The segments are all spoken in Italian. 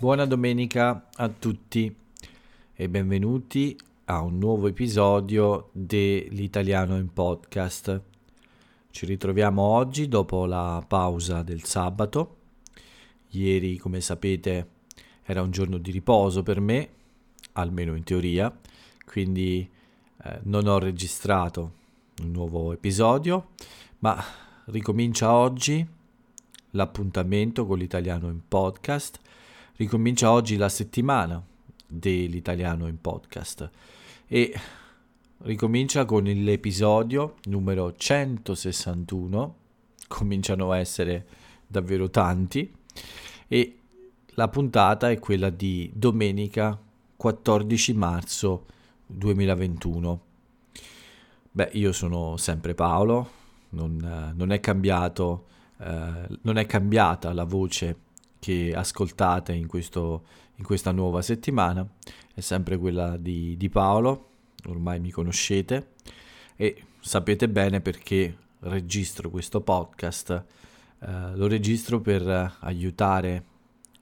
Buona domenica a tutti e benvenuti a un nuovo episodio dell'Italiano in podcast. Ci ritroviamo oggi dopo la pausa del sabato. Ieri, come sapete, era un giorno di riposo per me, almeno in teoria, quindi eh, non ho registrato un nuovo episodio, ma ricomincia oggi l'appuntamento con l'italiano in podcast Ricomincia oggi la settimana dell'italiano in podcast e ricomincia con l'episodio numero 161, cominciano a essere davvero tanti e la puntata è quella di domenica 14 marzo 2021. Beh, io sono sempre Paolo, non, non è cambiato, eh, non è cambiata la voce che ascoltate in, questo, in questa nuova settimana è sempre quella di, di Paolo, ormai mi conoscete e sapete bene perché registro questo podcast. Uh, lo registro per aiutare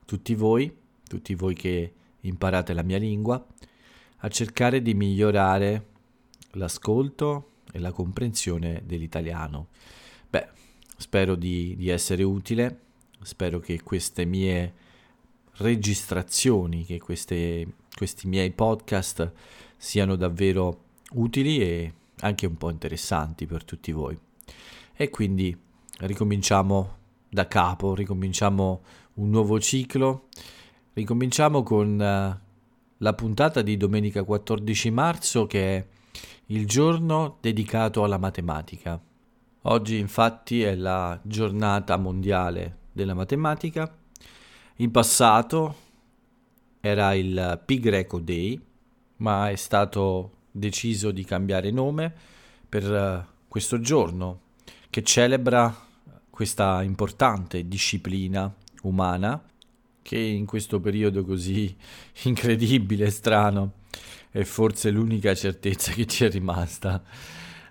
tutti voi, tutti voi che imparate la mia lingua, a cercare di migliorare l'ascolto e la comprensione dell'italiano. Beh, spero di, di essere utile Spero che queste mie registrazioni, che queste, questi miei podcast siano davvero utili e anche un po' interessanti per tutti voi. E quindi ricominciamo da capo, ricominciamo un nuovo ciclo, ricominciamo con uh, la puntata di domenica 14 marzo che è il giorno dedicato alla matematica. Oggi infatti è la giornata mondiale della matematica. In passato era il Pi Greco Day, ma è stato deciso di cambiare nome per eh, questo giorno che celebra questa importante disciplina umana che in questo periodo così incredibile e strano è forse l'unica certezza che ci è rimasta.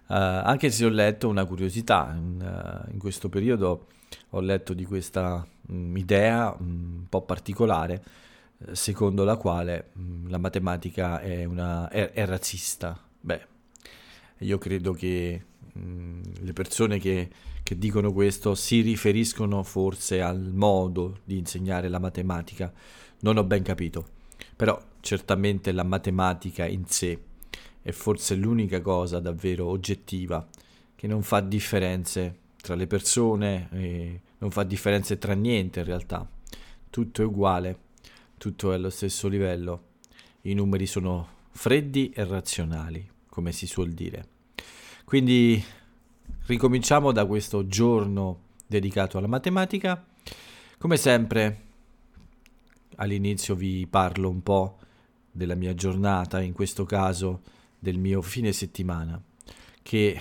Uh, anche se ho letto una curiosità, in, uh, in questo periodo ho letto di questa mh, mm, idea mh, mm, un po' particolare, eh, secondo la quale mh, mm, la matematica è, una, è, è, razzista. Beh, io credo che le persone che, che dicono questo si riferiscono forse al modo di insegnare la matematica. Non ho ben capito, però certamente la matematica in sé è forse l'unica cosa davvero oggettiva che non fa differenze tra le persone, non fa differenze tra niente in realtà, tutto è uguale, tutto è allo stesso livello, i numeri sono freddi e razionali, come si suol dire. Quindi ricominciamo da questo giorno dedicato alla matematica. Come sempre, all'inizio vi parlo un po' della mia giornata, in questo caso del mio fine settimana, che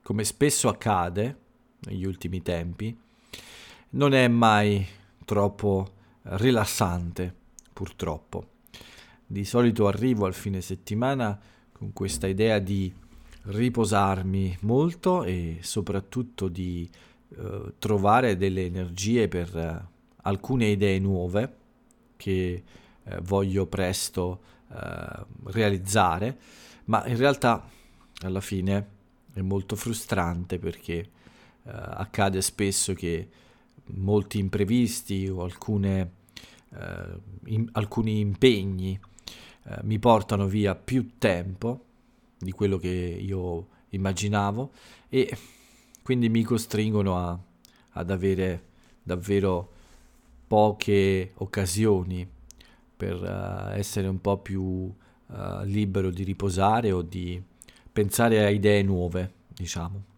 come spesso accade negli ultimi tempi, non è mai troppo rilassante, purtroppo. Di solito arrivo al fine settimana con questa idea di riposarmi molto e soprattutto di eh, trovare delle energie per eh, alcune idee nuove che eh, voglio presto eh, realizzare, ma in realtà alla fine è molto frustrante perché eh, accade spesso che molti imprevisti o alcune, eh, in, alcuni impegni eh, mi portano via più tempo di quello che io immaginavo e quindi mi costringono a, ad avere davvero poche occasioni per uh, essere un po' più uh, libero di riposare o di pensare a idee nuove, diciamo.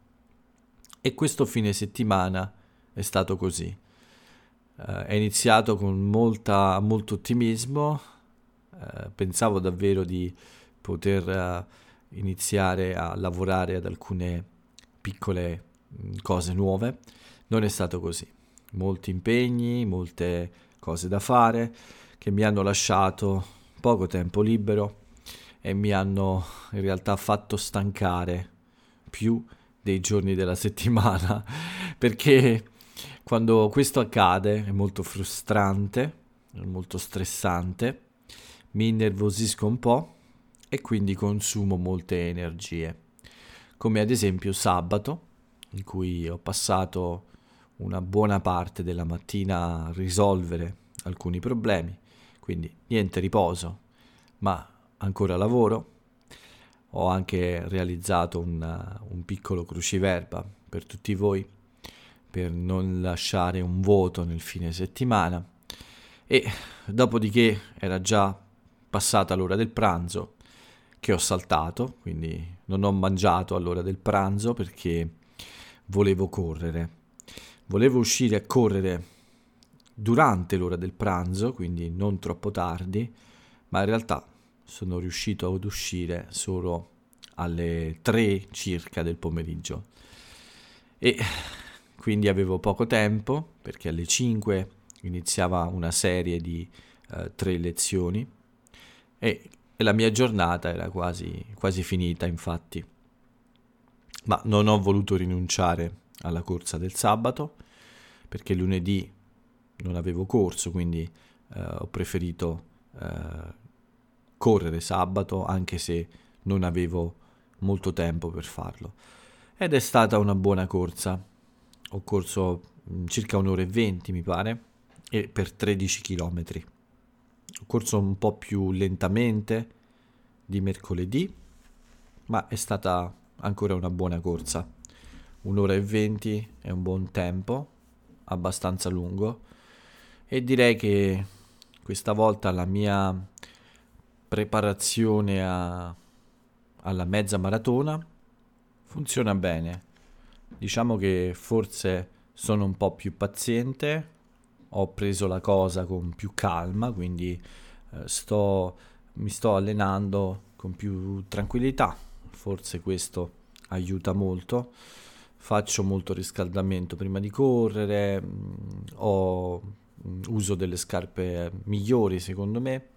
E questo fine settimana è stato così. Uh, è iniziato con molta, molto ottimismo, uh, pensavo davvero di poter uh, iniziare a lavorare ad alcune piccole mh, mm, cose nuove. Non è stato così. Molti impegni, molte cose da fare che mi hanno lasciato poco tempo libero e mi hanno in realtà fatto stancare più dei giorni della settimana, perché quando questo accade è molto frustrante molto stressante, mi innervosisco un po' e quindi consumo molte energie, come ad esempio sabato, in cui ho passato una buona parte della mattina a risolvere alcuni problemi, quindi niente riposo, ma ancora lavoro. Ho anche realizzato un, un piccolo cruciverba per tutti voi per non lasciare un vuoto nel fine settimana e dopodiché era già passata l'ora del pranzo che ho saltato, quindi non ho mangiato all'ora del pranzo perché volevo correre. Volevo uscire a correre durante l'ora del pranzo, quindi non troppo tardi, ma in realtà sono riuscito ad uscire solo alle 3 circa del pomeriggio. E quindi avevo poco tempo perché alle 5 iniziava una serie di uh, tre lezioni e, e, la mia giornata era quasi, quasi finita infatti. Ma non ho voluto rinunciare alla corsa del sabato perché lunedì non avevo corso, quindi uh, ho preferito uh, correre sabato anche se non avevo molto tempo per farlo. Ed è stata una buona corsa. Ho corso mm, circa un'ora e venti, mi pare, e per 13 km. Ho corso un po' più lentamente di mercoledì, ma è stata ancora una buona corsa. Un'ora e venti è un buon tempo, abbastanza lungo, e direi che questa volta la mia preparazione a, alla mezza maratona funziona bene. Diciamo che forse sono un po' più paziente, ho preso la cosa con più calma, quindi eh, sto, mi sto allenando con più tranquillità. Forse questo aiuta molto. Faccio molto riscaldamento prima di correre, mm, ho, mm, uso delle scarpe migliori secondo me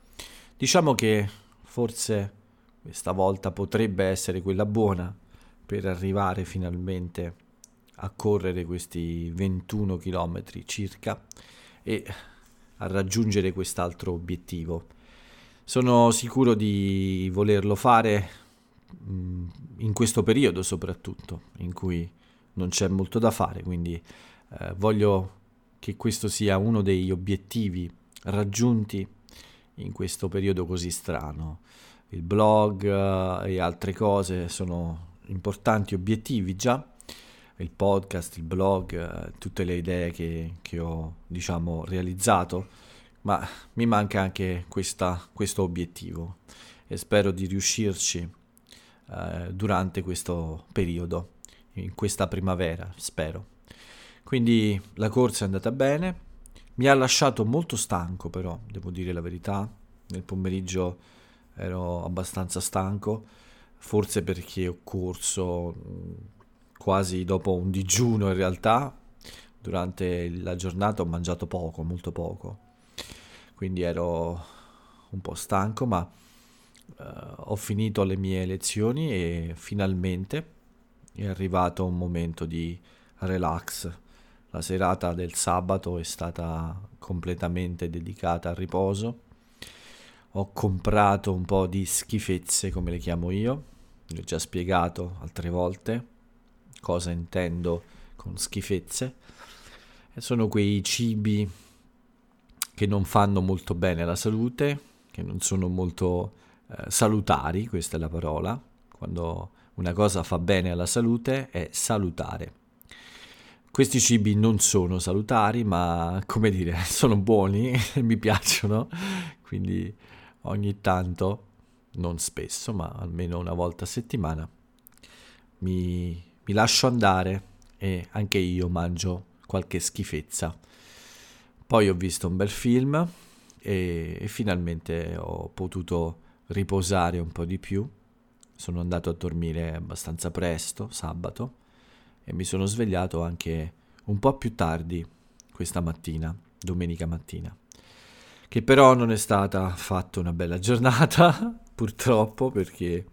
Diciamo che forse questa volta potrebbe essere quella buona per arrivare finalmente a correre questi 21 km circa e a raggiungere quest'altro obiettivo. Sono sicuro di volerlo fare mm, in questo periodo soprattutto, in cui non c'è molto da fare, quindi eh, voglio che questo sia uno degli obiettivi raggiunti in questo periodo così strano. Il blog eh, e altre cose sono importanti obiettivi già, il podcast, il blog, eh, tutte le idee che, che ho diciamo realizzato, ma mi manca anche questa, questo obiettivo e spero di riuscirci eh, durante questo periodo, in questa primavera, spero. Quindi la corsa è andata bene, mi ha lasciato molto stanco però, devo dire la verità. Nel pomeriggio ero abbastanza stanco, forse perché ho corso mm, quasi dopo un digiuno in realtà. Durante la giornata ho mangiato poco, molto poco. Quindi ero un po' stanco, ma uh, ho finito le mie lezioni e finalmente è arrivato un momento di relax la serata del sabato è stata completamente dedicata al riposo. Ho comprato un po' di schifezze, come le chiamo io. Vi ho già spiegato altre volte cosa intendo con schifezze. E sono quei cibi che non fanno molto bene alla salute, che non sono molto eh, salutari, questa è la parola. Quando una cosa fa bene alla salute è salutare. Questi cibi non sono salutari, ma come dire, sono buoni e mi piacciono, quindi ogni tanto, non spesso, ma almeno una volta a settimana, mi, mi lascio andare e anche io mangio qualche schifezza. Poi ho visto un bel film e, e finalmente ho potuto riposare un po' di più. Sono andato a dormire abbastanza presto, sabato e mi sono svegliato anche un po' più tardi questa mattina, domenica mattina, che però non è stata affatto una bella giornata, purtroppo, perché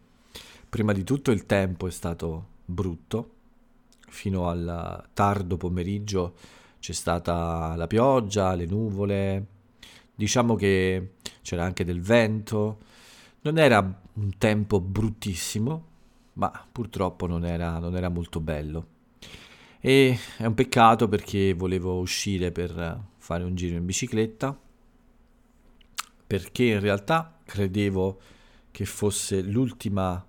prima di tutto il tempo è stato brutto, fino al tardo pomeriggio c'è stata la pioggia, le nuvole, diciamo che c'era anche del vento, non era un tempo bruttissimo, ma purtroppo non era, non era molto bello. E è un peccato perché volevo uscire per fare un giro in bicicletta, perché in realtà credevo che fosse l'ultima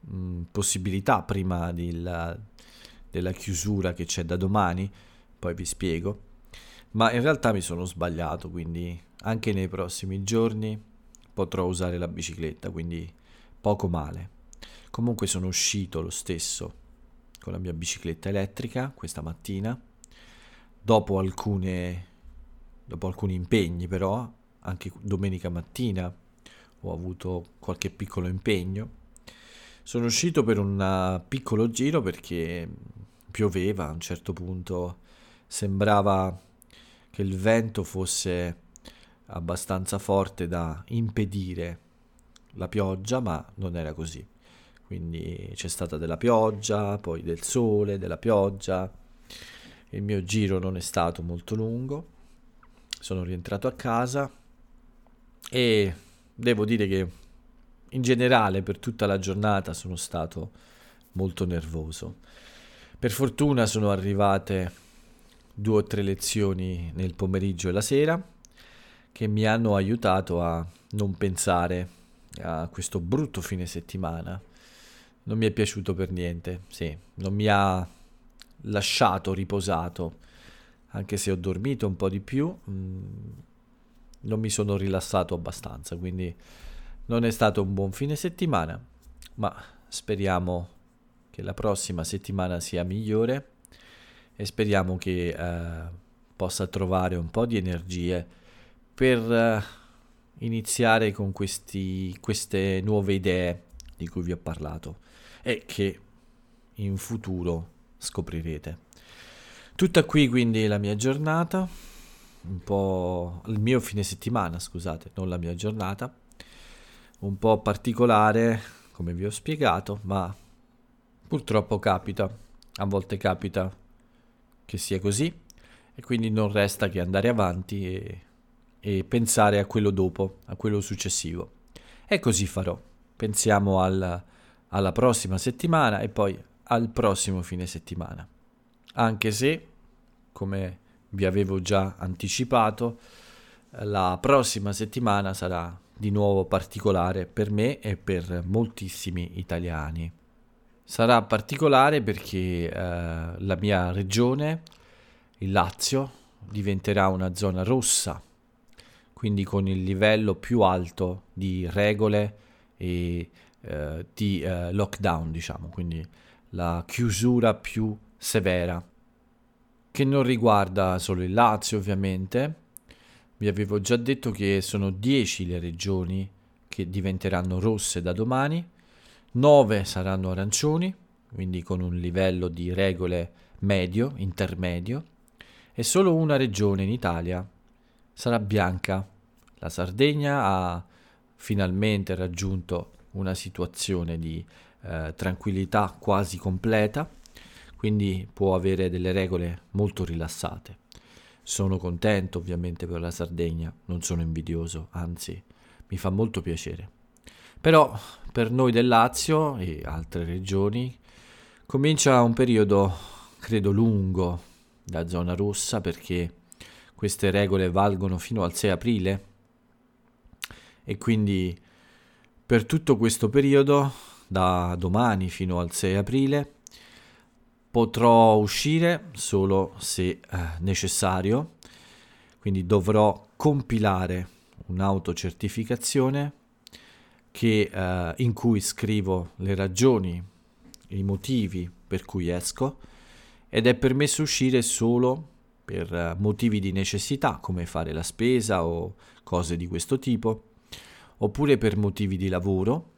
mh, mm, possibilità prima della, della chiusura che c'è da domani, poi vi spiego. Ma in realtà mi sono sbagliato, quindi anche nei prossimi giorni potrò usare la bicicletta, quindi poco male. Comunque sono uscito lo stesso con la mia bicicletta elettrica questa mattina, dopo, alcune, dopo alcuni impegni però, anche domenica mattina ho avuto qualche piccolo impegno. Sono uscito per un piccolo giro perché pioveva a un certo punto, sembrava che il vento fosse abbastanza forte da impedire la pioggia, ma non era così. Quindi c'è stata della pioggia, poi del sole, della pioggia. Il mio giro non è stato molto lungo. Sono rientrato a casa e devo dire che in generale per tutta la giornata sono stato molto nervoso. Per fortuna sono arrivate due o tre lezioni nel pomeriggio e la sera che mi hanno aiutato a non pensare a questo brutto fine settimana. Non mi è piaciuto per niente, sì, non mi ha lasciato riposato, anche se ho dormito un po' di più, mm, non mi sono rilassato abbastanza, quindi non è stato un buon fine settimana, ma speriamo che la prossima settimana sia migliore e speriamo che eh, possa trovare un po' di energie per uh, iniziare con questi, queste nuove idee di cui vi ho parlato e che in futuro scoprirete. Tutta qui quindi la mia giornata, un po' il mio fine settimana, scusate, non la mia giornata, un po' particolare come vi ho spiegato, ma purtroppo capita, a volte capita che sia così e quindi non resta che andare avanti e e pensare a quello dopo, a quello successivo. E così farò. Pensiamo al, alla prossima settimana e poi al prossimo fine settimana. Anche se, come vi avevo già anticipato, la prossima settimana sarà di nuovo particolare per me e per moltissimi italiani. Sarà particolare perché eh, la mia regione, il Lazio, diventerà una zona rossa quindi con il livello più alto di regole e eh, di eh, lockdown, diciamo, quindi la chiusura più severa, che non riguarda solo il Lazio ovviamente. Vi avevo già detto che sono 10 le regioni che diventeranno rosse da domani, 9 saranno arancioni, quindi con un livello di regole medio, intermedio, e solo una regione in Italia sarà bianca la Sardegna ha finalmente raggiunto una situazione di eh, tranquillità quasi completa, quindi può avere delle regole molto rilassate. Sono contento ovviamente per la Sardegna, non sono invidioso, anzi mi fa molto piacere. Però per noi del Lazio e altre regioni comincia un periodo, credo, lungo da zona rossa perché queste regole valgono fino al 6 aprile e quindi per tutto questo periodo, da domani fino al 6 aprile, potrò uscire solo se eh, necessario, quindi dovrò compilare un'autocertificazione che, eh, in cui scrivo le ragioni, i motivi per cui esco ed è permesso uscire solo per eh, motivi di necessità come fare la spesa o cose di questo tipo oppure per motivi di lavoro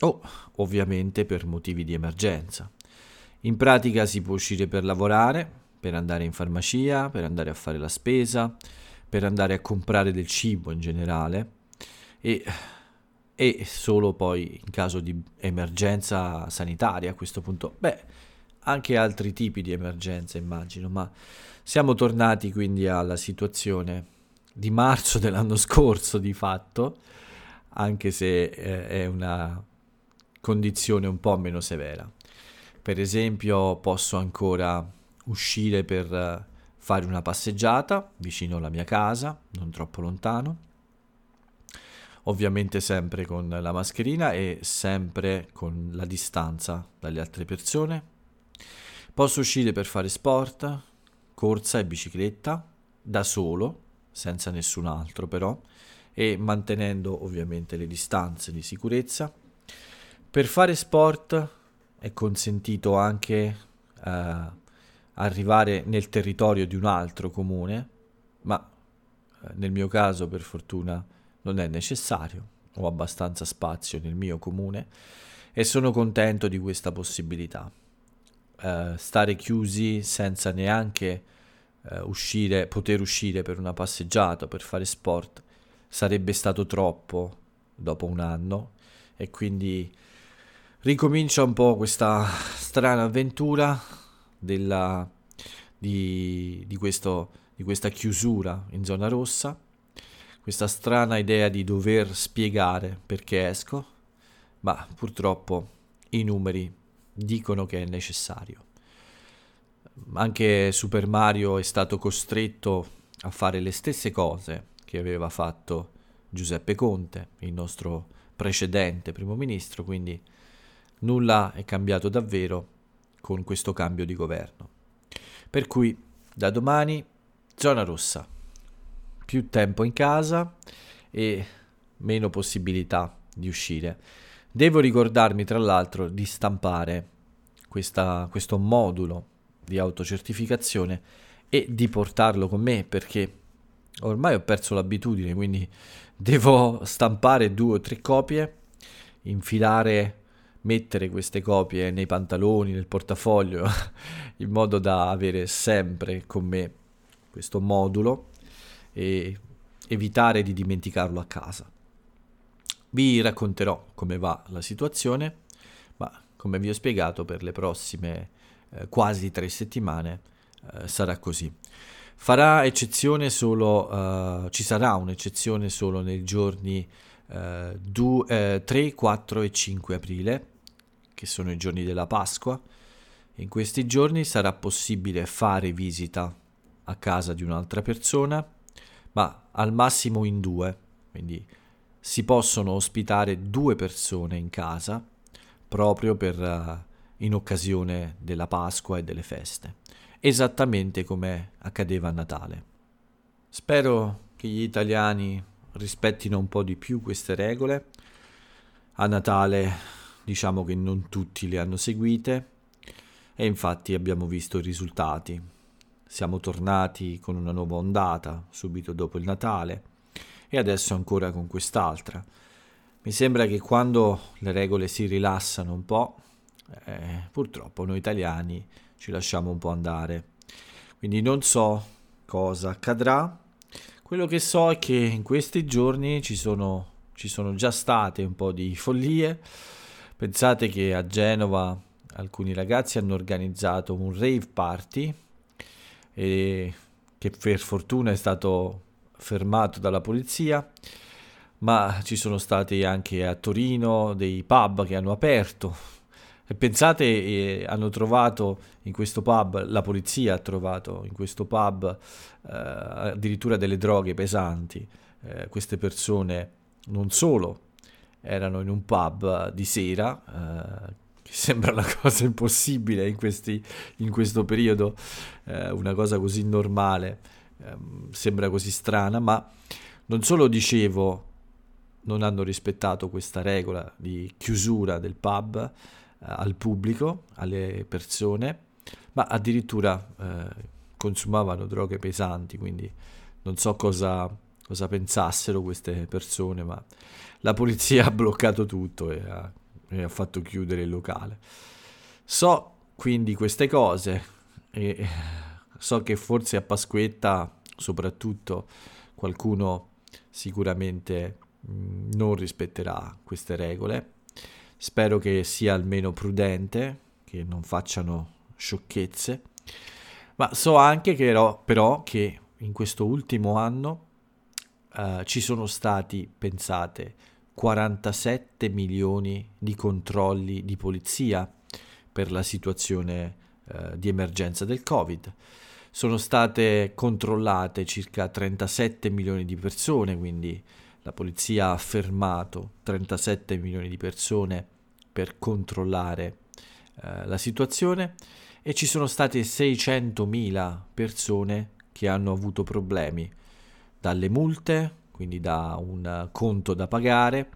o ovviamente per motivi di emergenza. In pratica si può uscire per lavorare, per andare in farmacia, per andare a fare la spesa, per andare a comprare del cibo in generale e, e solo poi in caso di emergenza sanitaria a questo punto. Beh, anche altri tipi di emergenza immagino, ma siamo tornati quindi alla situazione di marzo dell'anno scorso di fatto, anche se eh, è una condizione un po' meno severa. Per esempio posso ancora uscire per eh, fare una passeggiata vicino alla mia casa, non troppo lontano, ovviamente sempre con la mascherina e sempre con la distanza dalle altre persone. Posso uscire per fare sport, corsa e bicicletta, da solo, senza nessun altro però, e mantenendo ovviamente le distanze di sicurezza. Per fare sport è consentito anche eh, arrivare nel territorio di un altro comune, ma eh, nel mio caso per fortuna non è necessario, ho abbastanza spazio nel mio comune e sono contento di questa possibilità. Uh, stare chiusi senza neanche uh, uscire, poter uscire per una passeggiata, per fare sport, sarebbe stato troppo dopo un anno e quindi ricomincia un po' questa strana avventura della, di, di, questo, di questa chiusura in zona rossa questa strana idea di dover spiegare perché esco, ma purtroppo i numeri dicono che è necessario. Anche Super Mario è stato costretto a fare le stesse cose che aveva fatto Giuseppe Conte, il nostro precedente primo ministro, quindi nulla è cambiato davvero con questo cambio di governo. Per cui da domani zona rossa più tempo in casa e meno possibilità di uscire. Devo ricordarmi tra l'altro di stampare questa, questo modulo di autocertificazione e di portarlo con me perché ormai ho perso l'abitudine, quindi devo stampare due o tre copie, infilare, mettere queste copie nei pantaloni, nel portafoglio, in modo da avere sempre con me questo modulo e evitare di dimenticarlo a casa. Vi racconterò come va la situazione, ma come vi ho spiegato per le prossime eh, quasi tre settimane eh, sarà così. Farà eccezione solo, uh, ci sarà un'eccezione solo nei giorni uh, du, uh, 3, 4 e 5 aprile, che sono i giorni della Pasqua. In questi giorni sarà possibile fare visita a casa di un'altra persona ma al massimo in due, quindi si possono ospitare due persone in casa proprio per, uh, in occasione della Pasqua e delle feste, esattamente come accadeva a Natale. Spero che gli italiani rispettino un po' di più queste regole. A Natale diciamo che non tutti le hanno seguite e infatti abbiamo visto i risultati siamo tornati con una nuova ondata subito dopo il Natale e adesso ancora con quest'altra. Mi sembra che quando le regole si rilassano un po', eh, purtroppo noi italiani ci lasciamo un po' andare. Quindi non so cosa accadrà. Quello che so è che in questi giorni ci sono, ci sono già state un po' di follie. Pensate che a Genova alcuni ragazzi hanno organizzato un rave party e che per fortuna è stato fermato dalla polizia, ma ci sono stati anche a Torino dei pub che hanno aperto. Pensate, eh, hanno trovato in questo pub, la polizia ha trovato in questo pub eh, addirittura delle droghe pesanti. Eh, queste persone non solo erano in un pub di sera, eh, che sembra una cosa impossibile in, questi, in questo periodo, eh, una cosa così normale, eh, sembra così strana, ma non solo dicevo non hanno rispettato questa regola di chiusura del pub al pubblico, alle persone, ma addirittura eh, consumavano droghe pesanti, quindi non so cosa, cosa pensassero queste persone, ma la polizia ha bloccato tutto e ha e ha fatto chiudere il locale. So quindi queste cose e so che forse a Pasquetta soprattutto qualcuno sicuramente mh, non rispetterà queste regole. Spero che sia almeno prudente, che non facciano sciocchezze, ma so anche che ero, però che in questo ultimo anno uh, ci sono stati, pensate, 47 milioni di controlli di polizia per la situazione uh, di emergenza del Covid. Sono state controllate circa 37 milioni di persone, quindi la polizia ha fermato 37 milioni di persone per controllare uh, la situazione e ci sono state 600.000 persone che hanno avuto problemi, dalle multe, quindi da un conto da pagare,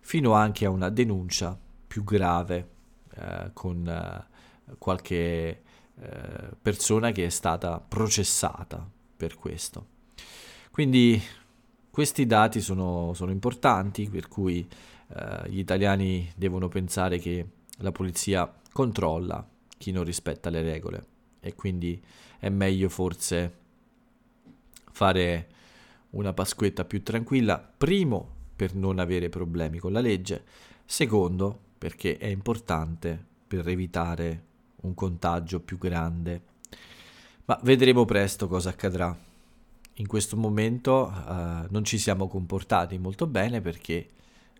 fino anche a una denuncia più grave eh, con eh, qualche eh, persona che è stata processata per questo. Quindi questi dati sono, sono importanti, per cui eh, gli italiani devono pensare che la polizia controlla chi non rispetta le regole e quindi è meglio forse fare una Pasquetta più tranquilla, primo per non avere problemi con la legge, secondo perché è importante per evitare un contagio più grande. Ma vedremo presto cosa accadrà. In questo momento uh, non ci siamo comportati molto bene perché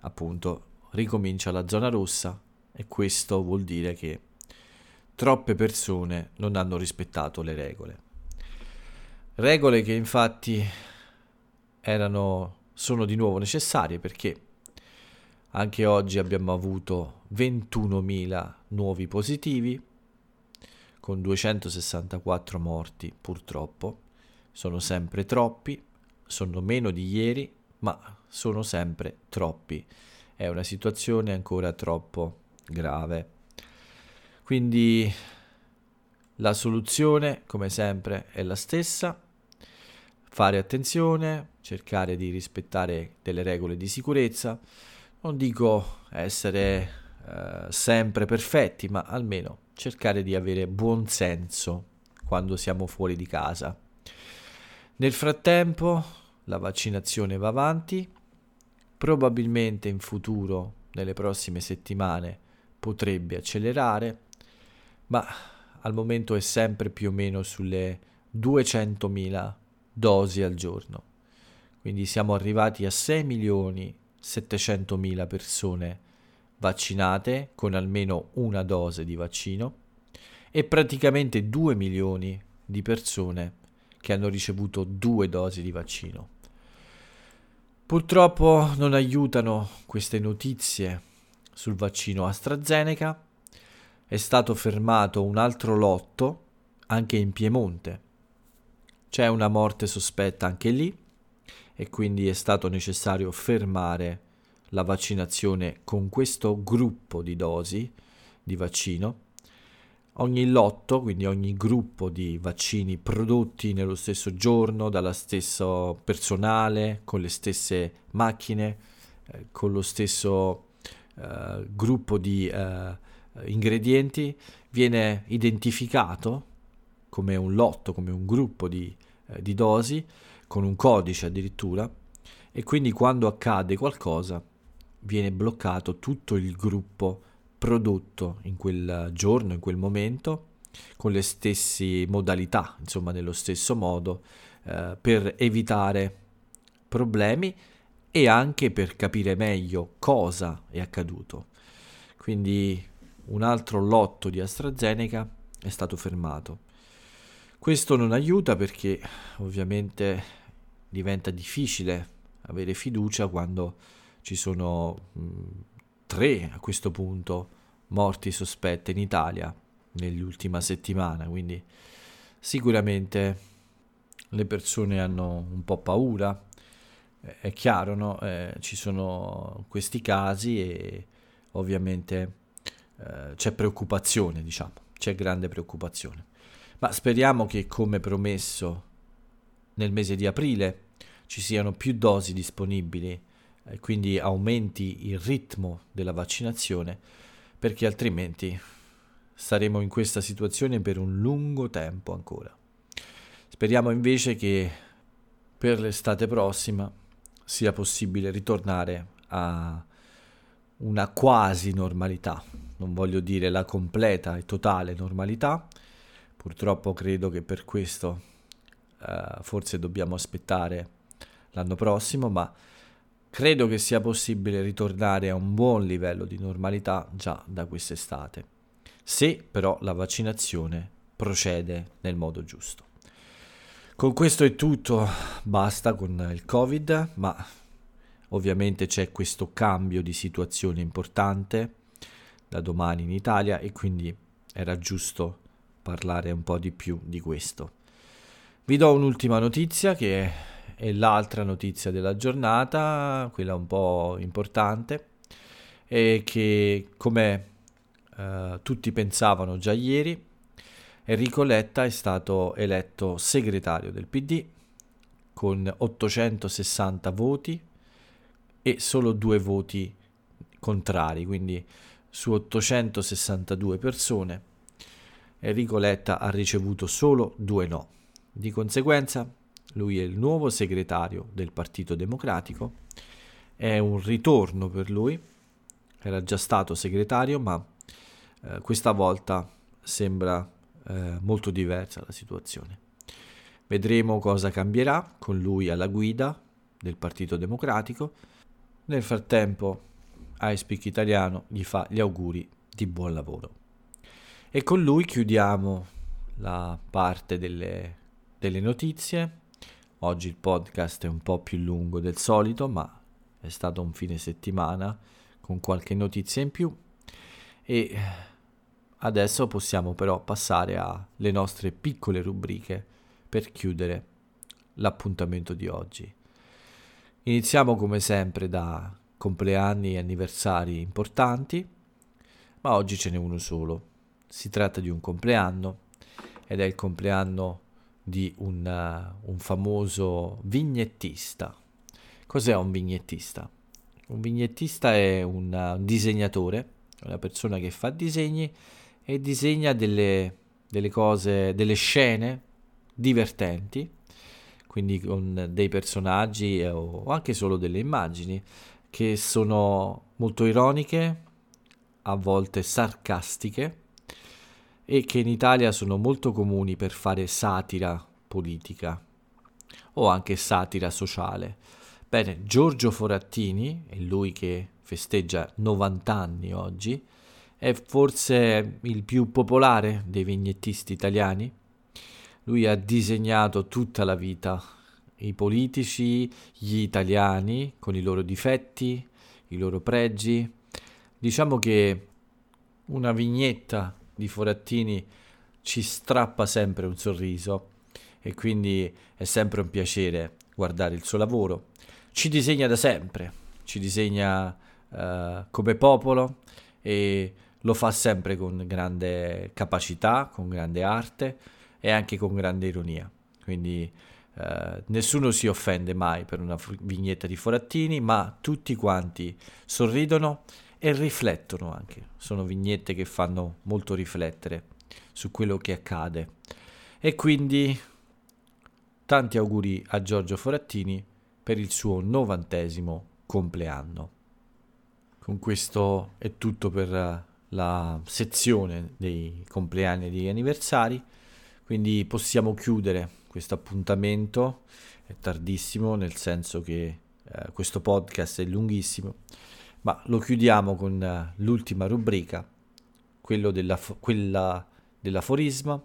appunto ricomincia la zona rossa e questo vuol dire che troppe persone non hanno rispettato le regole. Regole che infatti erano, sono di nuovo necessarie perché anche oggi abbiamo avuto 21.000 nuovi positivi con 264 morti purtroppo. Sono sempre troppi, sono meno di ieri, ma sono sempre troppi. È una situazione ancora troppo grave. Quindi la soluzione, come sempre, è la stessa. Fare attenzione, cercare di rispettare delle regole di sicurezza. Non dico essere eh, sempre perfetti, ma almeno cercare di avere buon senso quando siamo fuori di casa. Nel frattempo la vaccinazione va avanti, probabilmente in futuro, nelle prossime settimane, potrebbe accelerare ma al momento è sempre più o meno sulle 200.000 dosi al giorno. Quindi siamo arrivati a 6 milioni 700.000 persone vaccinate con almeno una dose di vaccino e praticamente 2 milioni di persone che hanno ricevuto due dosi di vaccino. Purtroppo non aiutano queste notizie sul vaccino AstraZeneca è stato fermato un altro lotto anche in Piemonte. C'è una morte sospetta anche lì e quindi è stato necessario fermare la vaccinazione con questo gruppo di dosi di vaccino. Ogni lotto, quindi ogni gruppo di vaccini prodotti nello stesso giorno dallo stesso personale, con le stesse macchine, eh, con lo stesso eh, gruppo di eh, ingredienti viene identificato come un lotto, come un gruppo di, eh, di dosi, con un codice addirittura, e quindi quando accade qualcosa viene bloccato tutto il gruppo prodotto in quel giorno, in quel momento, con le stesse modalità, insomma nello stesso modo, eh, per evitare problemi e anche per capire meglio cosa è accaduto. Quindi un altro lotto di AstraZeneca è stato fermato. Questo non aiuta perché ovviamente diventa difficile avere fiducia quando ci sono mh, tre a questo punto morti sospette in Italia nell'ultima settimana, quindi sicuramente le persone hanno un po' paura, è chiaro, no? eh, ci sono questi casi e ovviamente eh, c'è preoccupazione, diciamo, c'è grande preoccupazione. Ma speriamo che, come promesso, nel mese di aprile ci siano più dosi disponibili e quindi aumenti il ritmo della vaccinazione, perché altrimenti saremo in questa situazione per un lungo tempo ancora. Speriamo invece che per l'estate prossima sia possibile ritornare a una quasi normalità, non voglio dire la completa e totale normalità, purtroppo credo che per questo uh, forse dobbiamo aspettare l'anno prossimo, ma credo che sia possibile ritornare a un buon livello di normalità già da quest'estate, se però la vaccinazione procede nel modo giusto. Con questo è tutto, basta con il Covid, ma ovviamente c'è questo cambio di situazione importante da domani in Italia e quindi era giusto parlare un po' di più di questo. Vi do un'ultima notizia che è l'altra notizia della giornata, quella un po' importante, e che come eh, tutti pensavano già ieri, Enrico Letta è stato eletto segretario del PD con 860 voti e solo due voti contrari, quindi su 862 persone Enrico Letta ha ricevuto solo due no. Di conseguenza lui è il nuovo segretario del Partito Democratico, è un ritorno per lui, era già stato segretario ma eh, questa volta sembra eh, molto diversa la situazione. Vedremo cosa cambierà con lui alla guida del Partito Democratico. Nel frattempo, iSpeak Italiano gli fa gli auguri di buon lavoro. E con lui chiudiamo la parte delle, delle notizie. Oggi il podcast è un po' più lungo del solito, ma è stato un fine settimana con qualche notizia in più. E Adesso possiamo però passare alle nostre piccole rubriche per chiudere l'appuntamento di oggi. Iniziamo come sempre da compleanni e anniversari importanti, ma oggi ce n'è uno solo. Si tratta di un compleanno ed è il compleanno di un, uh, un famoso vignettista. Cos'è un vignettista? Un vignettista è un, uh, un disegnatore, una persona che fa disegni e disegna delle, delle cose, delle scene divertenti, quindi con dei personaggi eh, o anche solo delle immagini che sono molto ironiche, a volte sarcastiche e che in Italia sono molto comuni per fare satira politica o anche satira sociale. Bene, Giorgio Forattini, è lui che festeggia 90 anni oggi, è forse il più popolare dei vignettisti italiani. Lui ha disegnato tutta la vita i politici, gli italiani, con i loro difetti, i loro pregi. Diciamo che una vignetta di Forattini ci strappa sempre un sorriso e quindi è sempre un piacere guardare il suo lavoro. Ci disegna da sempre, ci disegna uh, come popolo e lo fa sempre con grande capacità, con grande arte e anche con grande ironia. Quindi eh, nessuno si offende mai per una vignetta di Forattini, ma tutti quanti sorridono e riflettono anche. Sono vignette che fanno molto riflettere su quello che accade. E quindi tanti auguri a Giorgio Forattini per il suo novantesimo compleanno. Con questo è tutto per la sezione dei compleanni e degli anniversari, quindi possiamo chiudere questo appuntamento, è tardissimo nel senso che eh, questo podcast è lunghissimo, ma lo chiudiamo con eh, l'ultima rubrica, quello della, quella dell'aforisma,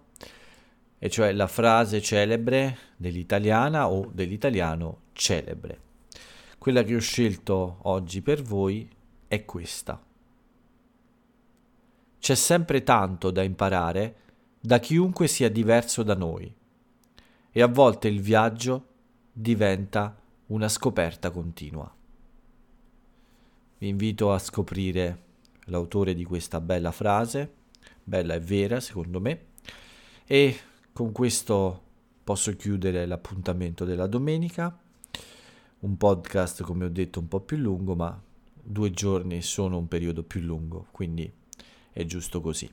e cioè la frase celebre dell'italiana o dell'italiano celebre. Quella che ho scelto oggi per voi è questa. C'è sempre tanto da imparare da chiunque sia diverso da noi e a volte il viaggio diventa una scoperta continua. Vi invito a scoprire l'autore di questa bella frase, bella e vera secondo me, e con questo posso chiudere l'appuntamento della domenica, un podcast come ho detto un po' più lungo, ma due giorni sono un periodo più lungo, quindi è giusto così.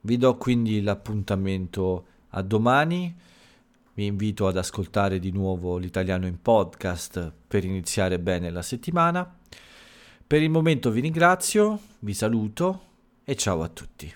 Vi do quindi l'appuntamento a domani, vi invito ad ascoltare di nuovo l'italiano in podcast per iniziare bene la settimana. Per il momento vi ringrazio, vi saluto e ciao a tutti.